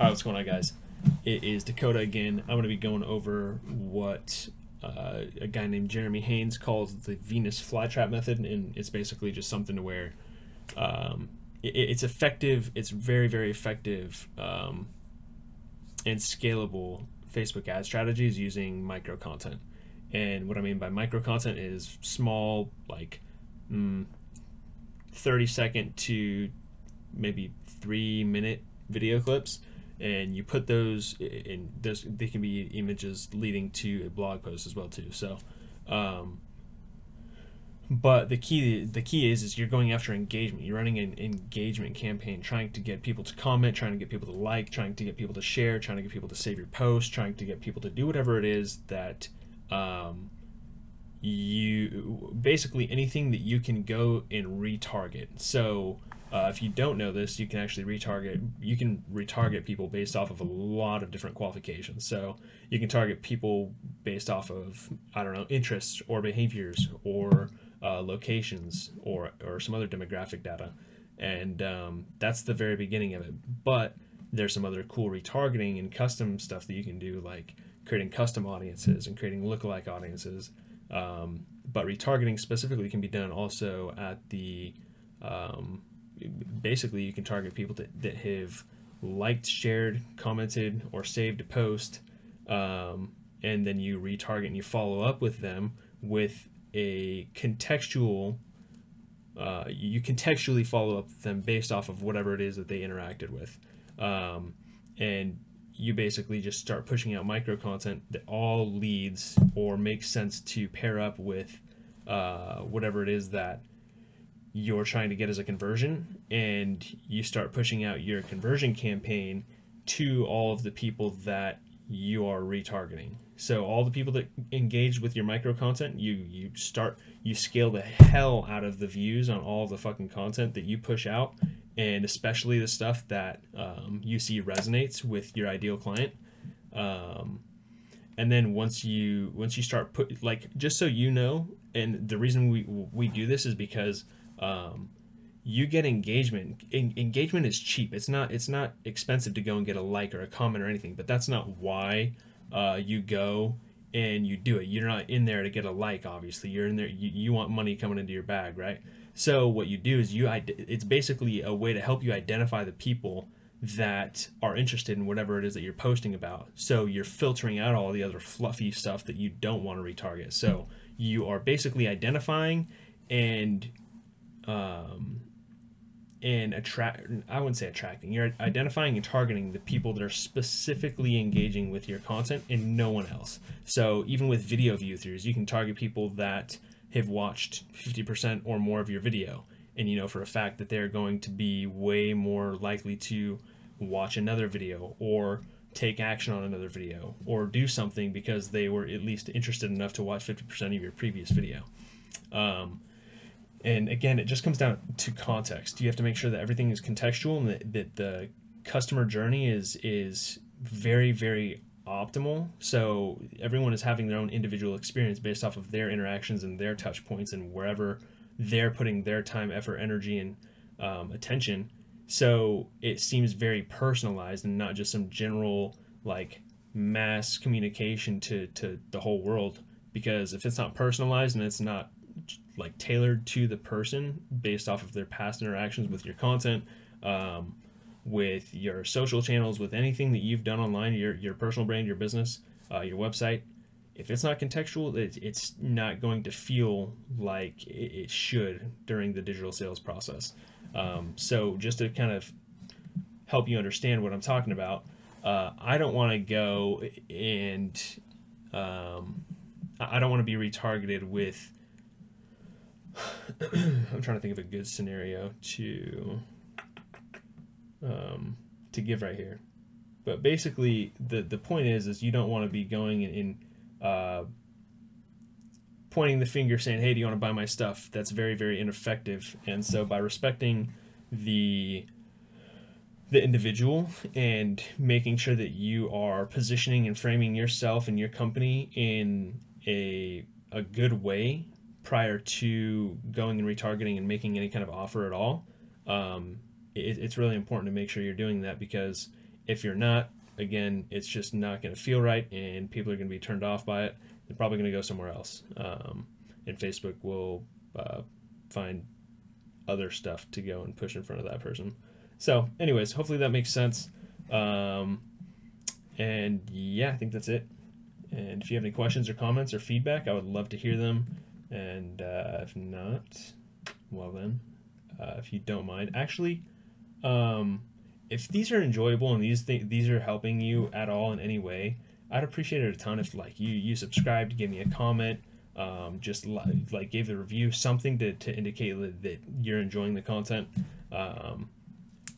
All right, what's going on, guys? It is Dakota again. I'm going to be going over what uh, a guy named Jeremy Haynes calls the Venus flytrap method, and it's basically just something to where um, it, it's effective. It's very, very effective um, and scalable Facebook ad strategies using micro content. And what I mean by micro content is small, like mm, 30 second to maybe three minute video clips and you put those in those they can be images leading to a blog post as well too so um, but the key the key is is you're going after engagement. You're running an engagement campaign trying to get people to comment trying to get people to like trying to get people to share trying to get people to save your post trying to get people to do whatever it is that um, you basically anything that you can go and retarget. So uh, if you don't know this, you can actually retarget. You can retarget people based off of a lot of different qualifications. So you can target people based off of I don't know interests or behaviors or uh, locations or or some other demographic data, and um, that's the very beginning of it. But there's some other cool retargeting and custom stuff that you can do, like creating custom audiences and creating lookalike audiences. Um, but retargeting specifically can be done also at the um, basically you can target people that, that have liked, shared, commented, or saved a post, um, and then you retarget and you follow up with them with a contextual. Uh, you contextually follow up with them based off of whatever it is that they interacted with, um, and you basically just start pushing out micro content that all leads or makes sense to pair up with uh, whatever it is that you're trying to get as a conversion and you start pushing out your conversion campaign to all of the people that you are retargeting. So all the people that engage with your micro content you you start you scale the hell out of the views on all the fucking content that you push out and especially the stuff that um, you see resonates with your ideal client. Um, and then once you once you start put like just so you know and the reason we we do this is because um, you get engagement. En- engagement is cheap. It's not it's not expensive to go and get a like or a comment or anything. But that's not why uh, you go and you do it. You're not in there to get a like. Obviously, you're in there. You, you want money coming into your bag, right? So what you do is you. It's basically a way to help you identify the people that are interested in whatever it is that you're posting about. So you're filtering out all the other fluffy stuff that you don't want to retarget. So you are basically identifying and um, and attract i wouldn't say attracting you're identifying and targeting the people that are specifically engaging with your content and no one else. So even with video view throughs you can target people that have watched 50% or more of your video. And you know for a fact that they're going to be way more likely to watch another video or take action on another video or do something because they were at least interested enough to watch 50% of your previous video. Um, and again it just comes down to context. You have to make sure that everything is contextual and that, that the customer journey is is very very optimal. So everyone is having their own individual experience based off of their interactions and their touch points and wherever they're putting their time effort energy and um, attention. So it seems very personalized and not just some general like mass communication to to the whole world. Because if it's not personalized and it's not like tailored to the person based off of their past interactions with your content, um, with your social channels, with anything that you've done online, your your personal brand, your business, uh, your website. If it's not contextual, it, it's not going to feel like it, it should during the digital sales process. Um, so just to kind of help you understand what I'm talking about, uh, I don't want to go and um, I don't want to be retargeted with I'm trying to think of a good scenario to um, to give right here. But basically, the the point is, is you don't want to be going in, uh, pointing the finger, saying, "Hey, do you want to buy my stuff?" That's very, very ineffective. And so, by respecting the the individual and making sure that you are positioning and framing yourself and your company in a a good way prior to going and retargeting and making any kind of offer at all, um, it, it's really important to make sure you're doing that because If you're not, again, it's just not going to feel right, and people are going to be turned off by it. They're probably going to go somewhere else. Um, and Facebook will uh, find other stuff to go and push in front of that person. So, anyways, hopefully that makes sense. Um, and yeah, I think that's it. And if you have any questions or comments or feedback, I would love to hear them. And uh, if not, well then, uh, if you don't mind, actually, um, if these are enjoyable and these th- these are helping you at all in any way, I'd appreciate it a ton if like you you subscribed, give me a comment, um, just li- like gave the review something to, to indicate that, that you're enjoying the content. Um,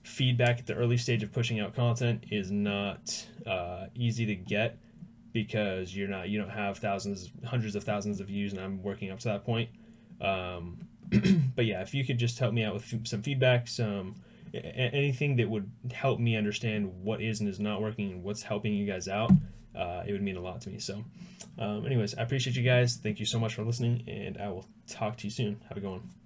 feedback at the early stage of pushing out content is not uh, easy to get because you're not you don't have thousands hundreds of thousands of views and i'm working up to that point. Um, but yeah if you could just help me out with some feedback some anything that would help me understand what is and is not working and what's helping you guys out uh, it would mean a lot to me. So um, anyways i appreciate you guys. Thank you so much for listening and i will talk to you soon. Have a good one